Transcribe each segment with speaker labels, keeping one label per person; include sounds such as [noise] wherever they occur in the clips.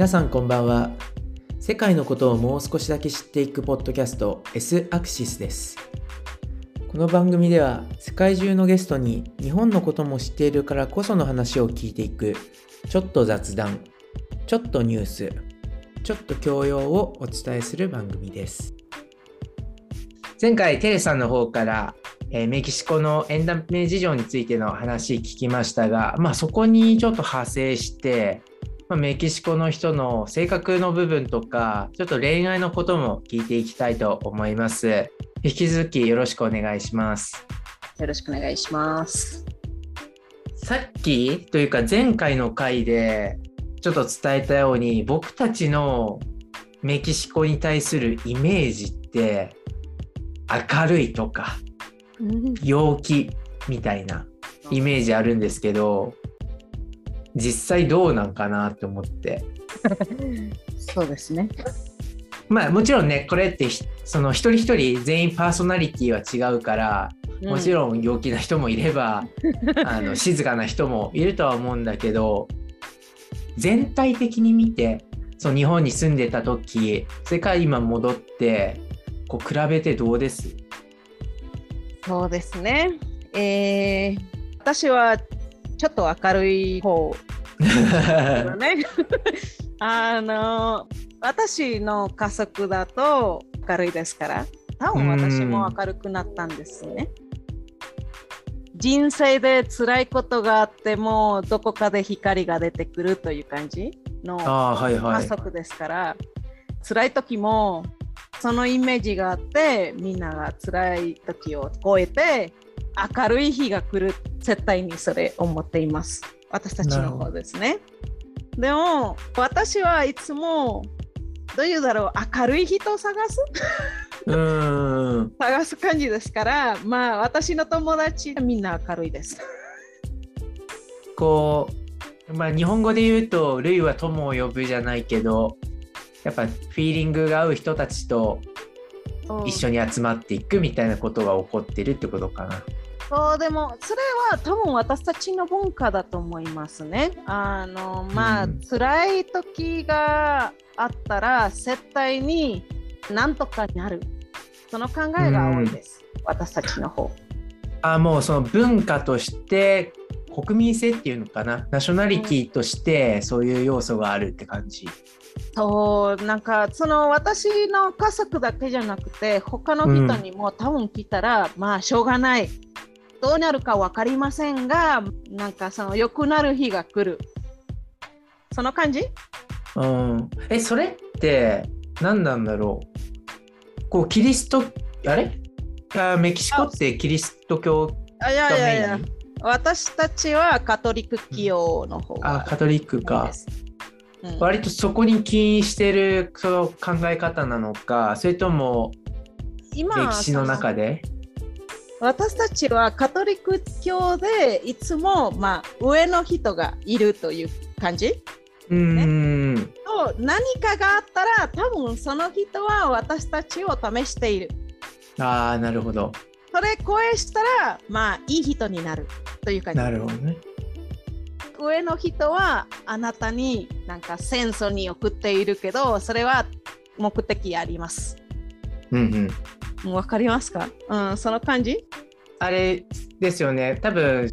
Speaker 1: 皆さんこんばんは。世界のことをもう少しだけ知っていくポッドキャスト S アクシスです。この番組では世界中のゲストに日本のことも知っているからこその話を聞いていくちょっと雑談ちょっとニュースちょっと教養をお伝えする番組です。前回テレさんの方からえー、メキシコのエンタメ事情についての話聞きましたが、まあ、そこにちょっと派生して、まあ、メキシコの人の性格の部分とかちょっと恋愛のことも聞いていきたいと思います。引き続きよろしくお願いします。
Speaker 2: よろしくお願いします。
Speaker 1: さっきというか前回の回でちょっと伝えたように僕たちのメキシコに対するイメージって明るいとか陽気みたいなイメージあるんですけど実際どうなんかなと思って。
Speaker 2: そうですね。
Speaker 1: まあもちろんねこれってその一人一人全員パーソナリティは違うからもちろん陽気な人もいれば、うん、あの静かな人もいるとは思うんだけど全体的に見てそう日本に住んでた時世界今戻ってこう比べてどうです？
Speaker 2: そうですね。えー、私はちょっと明るい方ね。[laughs] あの私の家族だと明るいですから多分私も明るくなったんですね。人生で辛いことがあってもどこかで光が出てくるという感じの家族ですから、はいはい、辛い時もそのイメージがあってみんなが辛い時を超えて明るい日が来る絶対にそれ思っています。私たちの方ですね。でも私はいつもどういうだろう明るい人を探す？[laughs] 探す感じですからまあ私の友達みんな明るいです。
Speaker 1: こうまあ日本語で言うと「ルイは友を呼ぶ」じゃないけどやっぱフィーリングが合う人たちと一緒に集まっていくみたいなことが起こってるってことかな。
Speaker 2: そうでもそれは多分私たちの文化だと思いますね。あのまあ、うん、辛い時があったら絶対に何とかなるその考えが多いです、うん、私たちの方。
Speaker 1: あもうその文化として国民性っていうのかなナショナリティとしてそういう要素があるって感じ。
Speaker 2: そうなんかその私の家族だけじゃなくて他の人にも多分聞いたら、うん、まあしょうがない。どうなるか分かりませんがなんかその良くなる日が来る。その感じ？
Speaker 1: うん。えそれって何なんだろう？こうキリストあれ？あメキシコってキリスト教がメインいやいや。いや
Speaker 2: 私たちはカトリック教の方
Speaker 1: が、うん、あカトリックか。うん、割とそこに起因してるその考え方なのかそれとも歴史の中で？
Speaker 2: 私たちはカトリック教でいつも、まあ、上の人がいるという感じ、
Speaker 1: ね、
Speaker 2: と何かがあったら多分その人は私たちを試している。
Speaker 1: ああなるほど。
Speaker 2: それ超したらまあいい人になるという感じ。
Speaker 1: なるほどね。
Speaker 2: 上の人はあなたになんか戦争に送っているけどそれは目的あります。
Speaker 1: うんうん。
Speaker 2: わかりますか？うん、その感じ？
Speaker 1: あれですよね。多分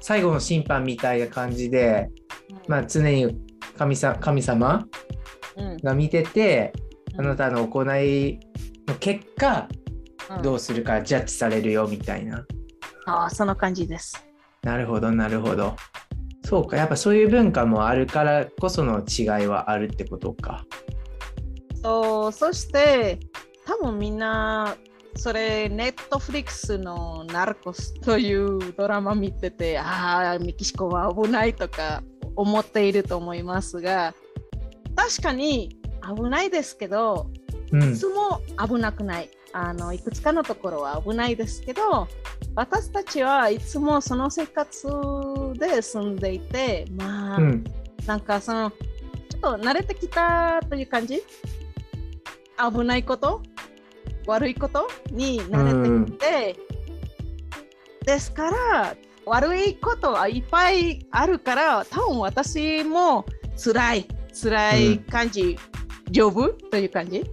Speaker 1: 最後の審判みたいな感じで、うん、まあ常に神さ神様が見てて、うん、あなたの行いの結果、うん、どうするかジャッジされるよみたいな。
Speaker 2: ああ、その感じです。
Speaker 1: なるほど、なるほど。そうか。やっぱそういう文化もあるからこその違いはあるってことか。
Speaker 2: そうそして多分みんなそれネットフリックスのナルコスというドラマ見ててああメキシコは危ないとか思っていると思いますが確かに危ないですけど、うん、いつも危なくない。あのいくつかのところは危ないですけど私たちはいつもその生活で住んでいてまあ、うん、なんかそのちょっと慣れてきたという感じ？危ないこと？悪いことに慣れてきて、うん、ですから悪いことはいっぱいあるから多分私も辛い辛い感じ、丈夫？という感じ？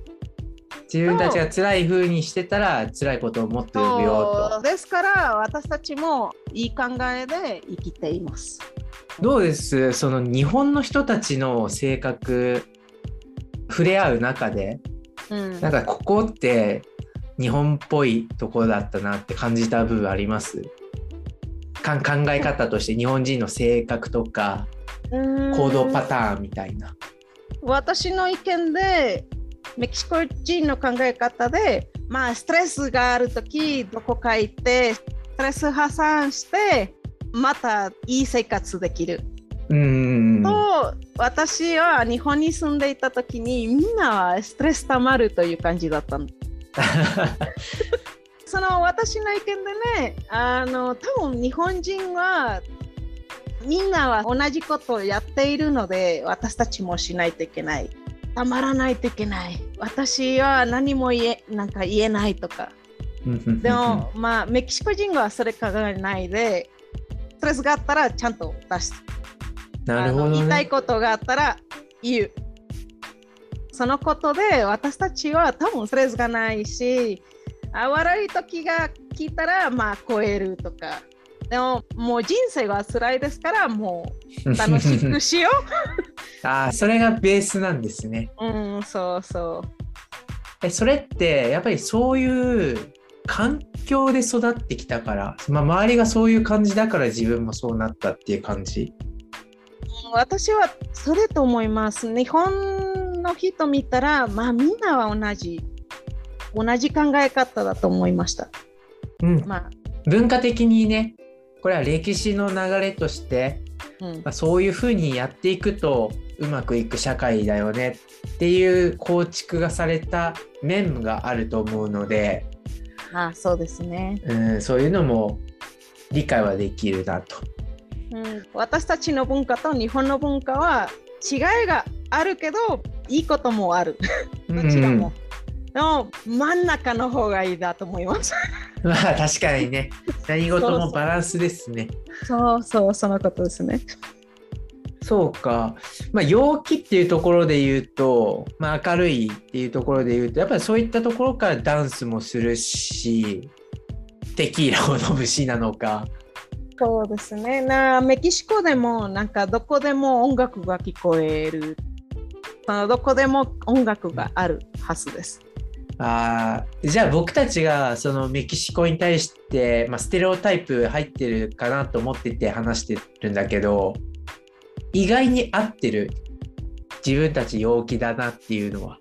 Speaker 1: 自分たちが辛い風にしてたら辛いことをもっと呼ぶよ
Speaker 2: そうですから私たちもいい考えで生きています。
Speaker 1: と。どうです？その日本の人たちの性格触れ合う中で
Speaker 2: うん
Speaker 1: なんかここって日本っぽいところだったなって感じた部分あります？かん考え方として日本人の性格とか行動パターンみたいな。
Speaker 2: 私の意見でメキシコ人の考え方でまあストレスがある時どこか行ってストレス発散してまたいい生活できる。
Speaker 1: うん
Speaker 2: と私は日本に住んでいた時にみんなはストレスたまるという感じだったの。[laughs] その私の意見でねあの多分日本人はみんなは同じことをやっているので私たちもしないといけないたまらないといけない私は何も言えなんか言えないとかでもまあメキシコ人はそれ考えないでストレスがあったらちゃんと出す
Speaker 1: なるほど
Speaker 2: あの言いたい
Speaker 1: ね。
Speaker 2: ことがあったら言う。そのことで私たちは多分ストレスがないし、あ悪い時が来たらまあ超えるとか。でももう人生は辛いですからもう楽しくしよ [laughs]
Speaker 1: ああそれがベースなんですね。
Speaker 2: う。うん、そうそう。
Speaker 1: えそれってやっぱりそういう環境で育ってきたから、まあ、周りがそういう感じだから自分もそうなったっていう感じ？
Speaker 2: 私はそれと思います。日本の人見たら、まあみんなは同じ、同じ考え方だと思いました。
Speaker 1: うん、
Speaker 2: まあ、
Speaker 1: 文化的にねこれは歴史の流れとして、
Speaker 2: うん。
Speaker 1: まあ、そういうふうにやっていくとうまくいく社会だよねっていう構築がされた面があると思うので、
Speaker 2: あそうですね。
Speaker 1: うん、そういうのも理解はできるなと。
Speaker 2: うん、私たちの文化と日本の文化は違いがあるけどいいこともある。どちらも、でも真ん中の方がいいだと思います。
Speaker 1: まあ確かにね。何事もバランスですね。
Speaker 2: そうそうそのことですね。
Speaker 1: そうか、まあ、陽気っていうところで言うと、まあ、明るいっていうところで言うとやっぱりそういったところからダンスもするしテキーラを飲むしなのか。
Speaker 2: そうですね。なメキシコでもなんかどこでも音楽が聞こえる。どこでも音楽があるはずです
Speaker 1: あーじゃあ僕たちがそのメキシコに対して、まあ、ステレオタイプ入ってるかなと思ってて話してるんだけど意外に合ってる自分たち陽気だなっていうのは。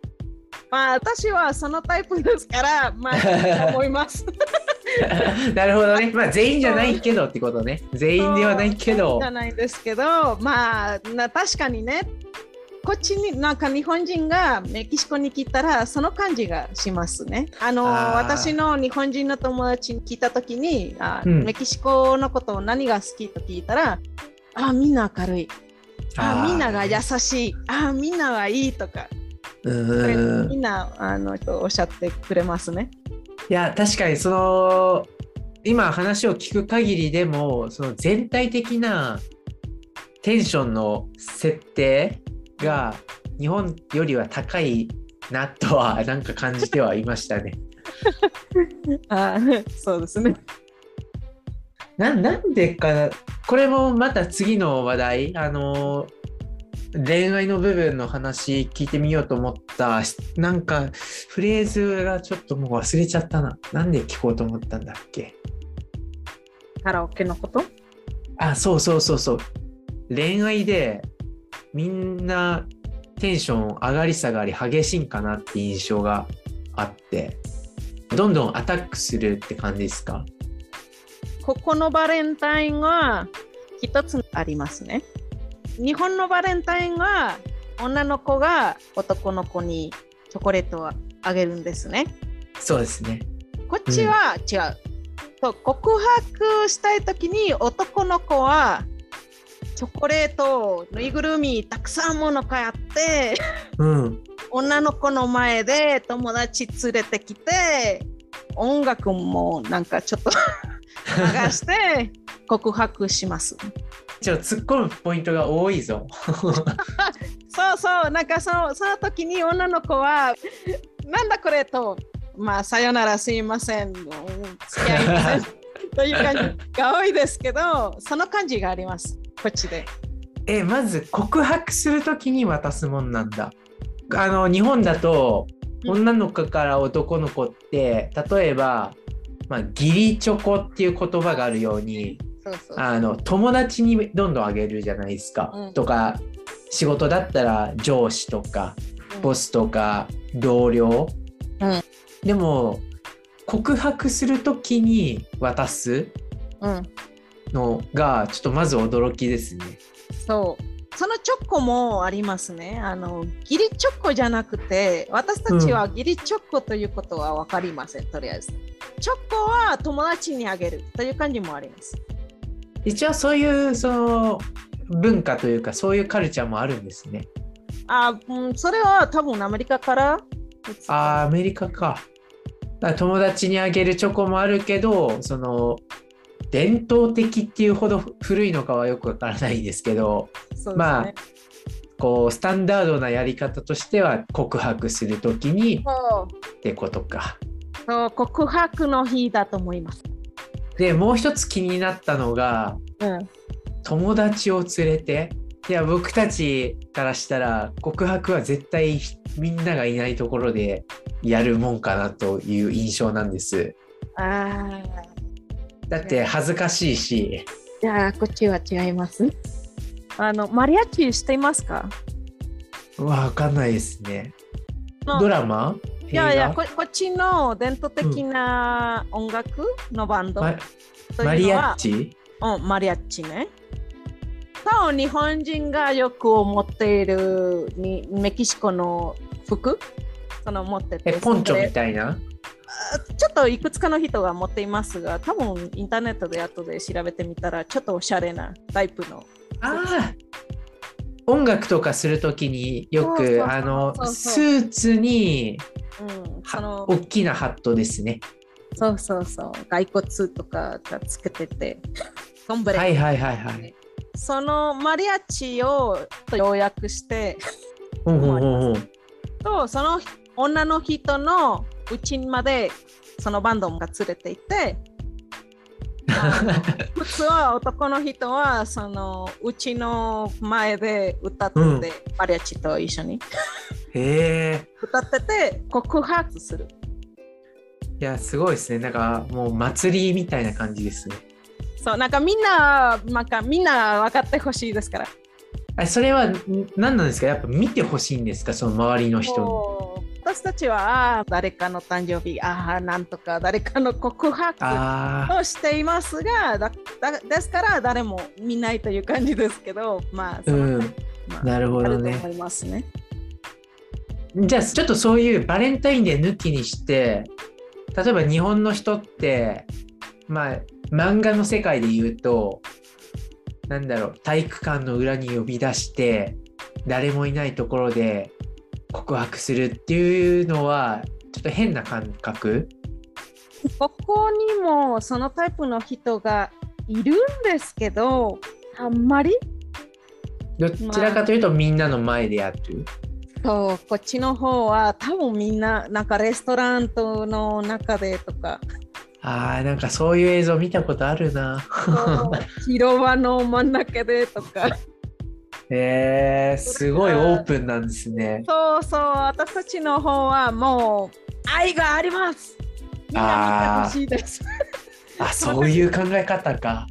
Speaker 2: まあ私はそのタイプですからまあ思います [laughs]
Speaker 1: なるほどね。まあ全員じゃないけどってことね。全員ではないけど
Speaker 2: じ。ゃないですけどまあな確かにねこっちになんか日本人がメキシコに来たらその感じがしますね。あの私の日本人の友達に聞いた時にあ、
Speaker 1: うん。
Speaker 2: メキシコのことを何が好きと聞いたらあみんな明るい。あみんなが優しい。あみんながいいとか。みんなあのおっしゃってくれますね。
Speaker 1: いや確かにその今話を聞く限りでもその全体的なテンションの設定が日本よりは高いなとはなんか感じてはいましたね。[laughs]
Speaker 2: あそうですね。
Speaker 1: ななんでかなこれもまた次の話題。あの恋愛の部分の話聞いてみようと思った。なんかフレーズがちょっともう忘れちゃったな。なんで聞こうと思ったんだっけ？
Speaker 2: カラオケのこと？
Speaker 1: あそうそうそうそう。恋愛でみんなテンション上がり下がり激しいんかなって印象があってどんどんアタックするって感じですか？
Speaker 2: ここのバレンタインは一つありますね。日本のバレンタインは女の子が男の子にチョコレートをあげるんですね。
Speaker 1: そうですね
Speaker 2: こっちは違う。そう告白したい時に男の子はチョコレート、ぬいぐるみたくさんもの買って
Speaker 1: うん
Speaker 2: 女の子の前で友達連れてきて音楽もなんかちょっと流して告白します。
Speaker 1: ちょっと突っ込むポイントが多いぞ。
Speaker 2: そうそう、なんかそのその時に女の子は、なんだこれと、まあ、さよならすいません、うん付き合いません [laughs] という感じが多いですけど、その感じがあります、こっちで。
Speaker 1: えまず告白するときに渡すもんなんだ。あの日本だと
Speaker 2: うん。
Speaker 1: 女の子から男の子って例えば、まあ、義理チョコっていう言葉があるように。あの友達にどんどんあげるじゃないですか、
Speaker 2: うん。
Speaker 1: とか仕事だったら上司とかボスとか同僚、
Speaker 2: うん。
Speaker 1: でも告白する時に渡す
Speaker 2: うん、
Speaker 1: のがちょっとまず驚きですね。
Speaker 2: そう。そのチョコもありますね。あの、義理チョコじゃなくて、私たちは義理チョコということは分かりません、とりあえず。チョコは友達にあげるという感じもあります。
Speaker 1: 一応そういうその文化というかそういうカルチャーもあるんですね。
Speaker 2: あ、うん、それは多分アメリカから？
Speaker 1: あーアメリカか。だから友達にあげるチョコもあるけどその伝統的っていうほど古いのかはよくわからないですけど
Speaker 2: ね。
Speaker 1: まあこうスタンダードなやり方としては告白する時にってことか。
Speaker 2: そう告白の日だと思います。
Speaker 1: でもう一つ気になったのが
Speaker 2: うん、
Speaker 1: 友達を連れていや僕たちからしたら告白は絶対みんながいないところでやるもんかなという印象なんです。
Speaker 2: ああ、
Speaker 1: だって恥ずかしいし。
Speaker 2: じゃあこっちは違います？あの、マリアッチしていますか？
Speaker 1: わかんないですね。
Speaker 2: の
Speaker 1: ドラマ？
Speaker 2: いやいや
Speaker 1: 映
Speaker 2: こ、こっちの伝統的な音楽のバンド
Speaker 1: 画
Speaker 2: と
Speaker 1: ママリ
Speaker 2: いうのは、
Speaker 1: アッチ？
Speaker 2: うん、マリアッチね。多分日本人がよく持っているにメキシコの服？その持ってて
Speaker 1: えポンチョみたいな？
Speaker 2: あちょっといくつかの人が持っていますが多分インターネットで後で調べてみたらちょっとおしゃれなタイプの。
Speaker 1: ああ音楽とかするときによくあのスーツに
Speaker 2: うん、の
Speaker 1: 大きなハットですね。
Speaker 2: そうそうそう。骸骨とかがつけててソンブレ。
Speaker 1: はいはいはいはい。
Speaker 2: そのマリアッチを要約してとその女の人のうちまでそのバンドが連れて行って [laughs] 普通は男の人はそのうちの前で歌ってて、
Speaker 1: うん。
Speaker 2: マリアッチと一緒に。
Speaker 1: へえ。
Speaker 2: 歌ってて告白する。
Speaker 1: いやすごいですね。なんかもう祭りみたいな感じですね。
Speaker 2: そうなんかみんななんかみんな分かってほしいですから。
Speaker 1: あそれはん何なんですか？やっぱ見てほしいんですか？その周りの人に
Speaker 2: 私たちは誰かの誕生日ああなんとか誰かの告白
Speaker 1: あ
Speaker 2: をしていますがだだですから誰も見ないという感じですけどまあうの、
Speaker 1: ん。
Speaker 2: まあ
Speaker 1: なるほどね。
Speaker 2: 思いますね。
Speaker 1: じゃあちょっとそういうバレンタインデー抜きにして例えば日本の人ってまあ漫画の世界で言うとなんだろう体育館の裏に呼び出して誰もいないところで告白するっていうのはちょっと変な感覚？
Speaker 2: ここにもそのタイプの人がいるんですけどあんまり？
Speaker 1: どちらかというとみんなの前でやる？
Speaker 2: そうこっちの方は多分みんななんかレストランとの中でとか
Speaker 1: あーなんかそういう映像見たことあるな。
Speaker 2: 広場の真ん中でとか
Speaker 1: えー、すごいオープンなんですね。
Speaker 2: そうそう私たちの方はもう愛がありますみんなしいです
Speaker 1: あそういう考え方か。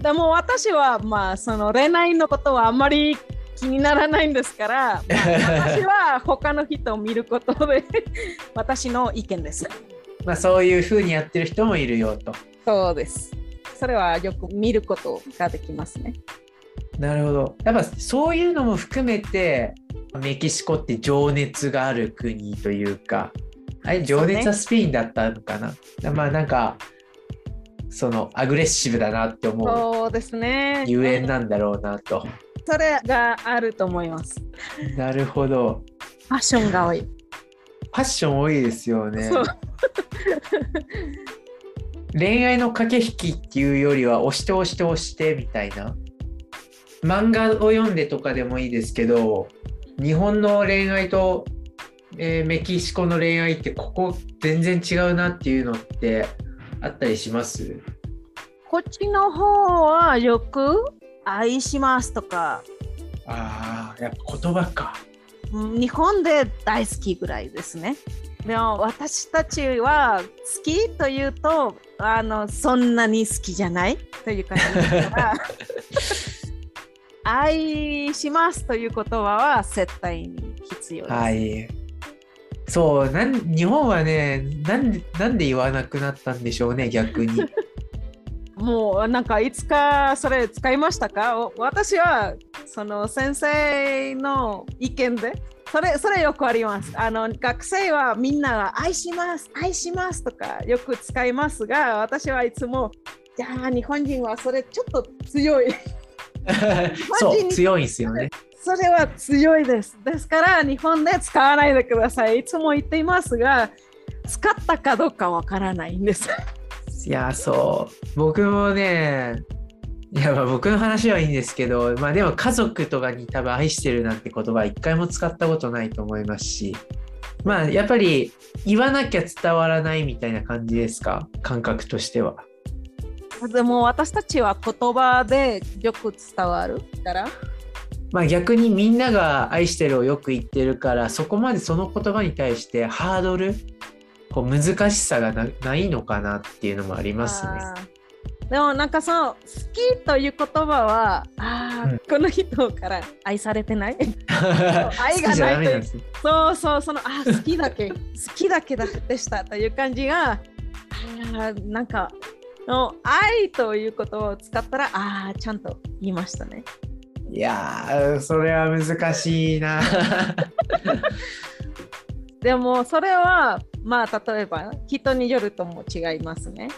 Speaker 2: でも私はまあその恋愛のことはあんまり気にならないんですから、まあ私は他の人を見ることで [laughs] 私の意見です。
Speaker 1: まあそういう風にやってる人もいるよと。
Speaker 2: そうです。それはよく見ることができますね。
Speaker 1: なるほど。やっぱそういうのも含めてメキシコって情熱がある国というか、あれ情熱はスペインだったのかな。まあなんかそのアグレッシブだなって思う
Speaker 2: そうですね。
Speaker 1: ゆえんなんだろうなと。
Speaker 2: それがあると思います。
Speaker 1: なるほど。
Speaker 2: ファッションが多い。
Speaker 1: ファッション多いですよね。恋愛の駆け引きっていうよりは押して押して押してみたいな。漫画を読んでとかでもいいですけど日本の恋愛と、えーメキシコの恋愛ってここ全然違うなっていうのってあったりします？
Speaker 2: こっちの方はよく愛しますとか、
Speaker 1: ああやっぱ言葉か。
Speaker 2: うん日本で大好きぐらいですね。でも私たちは好きというとあのそんなに好きじゃないという感じだから [laughs] 愛しますという言葉は絶対に必要です。
Speaker 1: はい。そうなん日本はねなんでなんで言わなくなったんでしょうね逆に。[laughs]
Speaker 2: もうなんかいつかそれ使いましたか？お私はその先生の意見でそれそれよくあります。あの学生はみんなが愛します、愛しますとかよく使いますが私はいつもじゃあ日本人はそれちょっと強い。
Speaker 1: そう強いんですよね。
Speaker 2: それは強いです。ですから日本で使わないでください。いつも言っていますが使ったかどうかわからないんです。[laughs]
Speaker 1: いやそう僕もねいやまあ僕の話はいいんですけどまあでも家族とかに多分愛してるなんて言葉一回も使ったことないと思いますしまあやっぱり言わなきゃ伝わらないみたいな感じですか？感覚としては。
Speaker 2: でも私たちは言葉でよく伝わるから。
Speaker 1: まあ逆にみんなが愛してるをよく言ってるからそこまでその言葉に対してハードルこう難しさがなないのかなっていうのもありますね。
Speaker 2: でもなんかその好きという言葉はあー、
Speaker 1: うん
Speaker 2: この人から愛されてない？[laughs] 愛がないという。そうそうそのあー好きだけ好きだけだでしたという感じがあーなんかの愛ということを使ったらああちゃんと言いましたね。
Speaker 1: いやーそれは難しいな。[laughs]
Speaker 2: でもそれはまあ例えば人によるとも違いますね。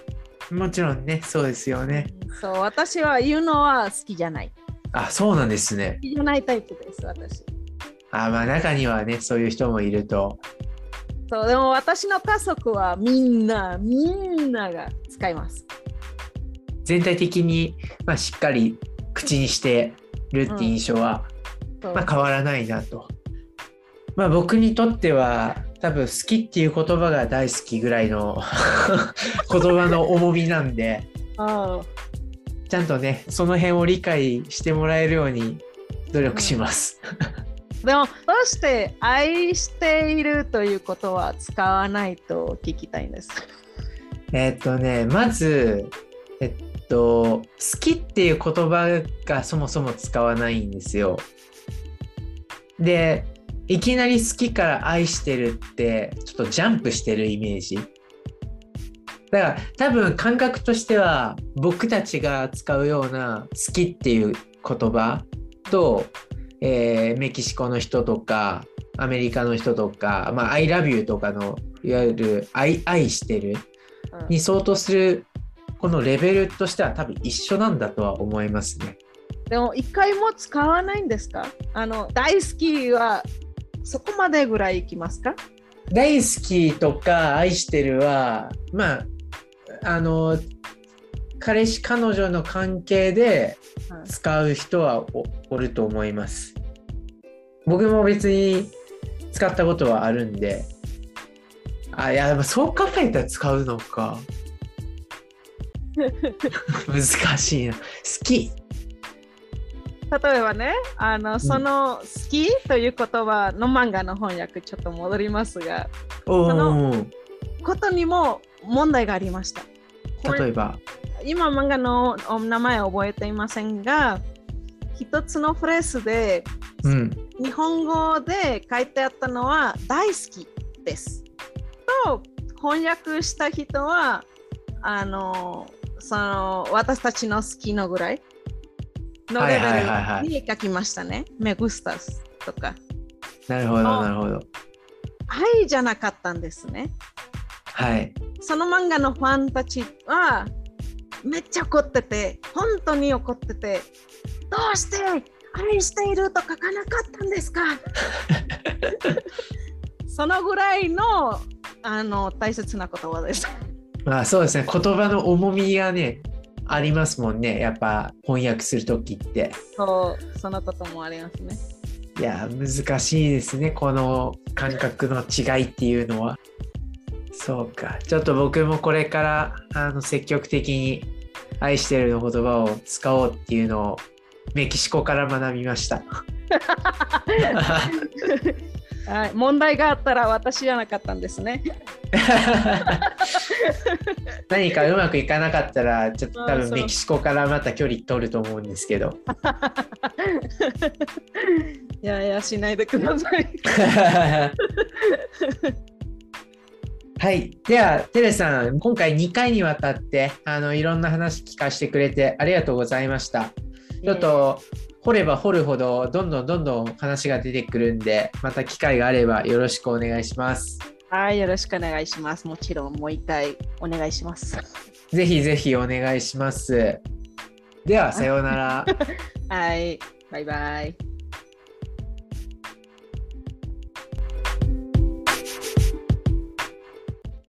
Speaker 1: もちろんねそうですよね。
Speaker 2: そう私は言うのは好きじゃない。
Speaker 1: あそうなんですね。
Speaker 2: 好きじゃないタイプです私。
Speaker 1: あまあ中にはねそういう人もいると。
Speaker 2: そうでも私の家族はみんなみんなが使います。
Speaker 1: 全体的に、まあ、しっかり口にしてるって印象は、
Speaker 2: そう
Speaker 1: まあ、変わらないなと。まあ僕にとっては多分好きっていう言葉が大好きぐらいの [laughs] 言葉の重みなんで
Speaker 2: あ
Speaker 1: ちゃんとねその辺を理解してもらえるように努力します。
Speaker 2: でもどうして愛しているということは使わないと聞きたいんです。
Speaker 1: えっとねまずえっと好きっていう言葉がそもそも使わないんですよ。でいきなり好きから愛してるってちょっとジャンプしてるイメージ。だから多分感覚としては僕たちが使うような好きっていう言葉と、えーメキシコの人とかアメリカの人とか、まあ、I love you とかのいわゆる愛愛してるに相当するこのレベルとしては多分一緒なんだとは思いますね。
Speaker 2: でも一回も使わないんですか？あの大好きはそこまでぐらいいきますか？
Speaker 1: 大好きとか愛してるはまああの彼氏彼女の関係で
Speaker 2: うん
Speaker 1: 使う人はおおると思います。僕も別に使ったことはあるんで。あいやでもそう考えたら使うのか。難しいな。好き。
Speaker 2: 例えばねあのその好きという言葉の漫画の翻訳ちょっと戻りますが
Speaker 1: お
Speaker 2: その
Speaker 1: お。
Speaker 2: ことにも問題がありました。
Speaker 1: 例えば。
Speaker 2: 今漫画のお名前は覚えていませんが一つのフレーズで
Speaker 1: うん。
Speaker 2: 日本語で書いてあったのは大好きです。と翻訳した人はあのその私たちの好きのぐらい？のレベルに書きましたね。メグスタスとか。
Speaker 1: なるほど、
Speaker 2: あ
Speaker 1: なるほど。
Speaker 2: 愛じゃなかったんですね。
Speaker 1: はい。
Speaker 2: その漫画のファンたちはめっちゃ怒ってて、本当に怒ってて、どうして愛していると書かなかったんですか？[laughs] そのぐらいのあの大切な言葉です。
Speaker 1: まあそうですね。言葉の重みがね、ありますもんね。やっぱ翻訳する時って。
Speaker 2: そうそのこともありますね。
Speaker 1: いや難しいですね。この感覚の違いっていうのは。そうか。ちょっと僕もこれからあの積極的に愛してるの言葉を使おうっていうのをメキシコから学びました [laughs]
Speaker 2: はい、問題があったら私じゃなかったんですね。[laughs]
Speaker 1: 何かうまくいかなかったらちょっと多分メキシコからまた距離取ると思うんですけど。
Speaker 2: い [laughs] やいやしないでください。[laughs]
Speaker 1: はい。では、テレさん、今回2回にわたってあのいろんな話聞かせてくれてありがとうございました。ちょっと掘れば掘るほどどんどんどんどん話が出てくるんでまた機会があればよろしくお願いします。
Speaker 2: はい、よろしくお願いします。もちろんもう一回お願いします。
Speaker 1: ぜひぜひお願いします。では、さようなら。[laughs]
Speaker 2: はい、バイバイ。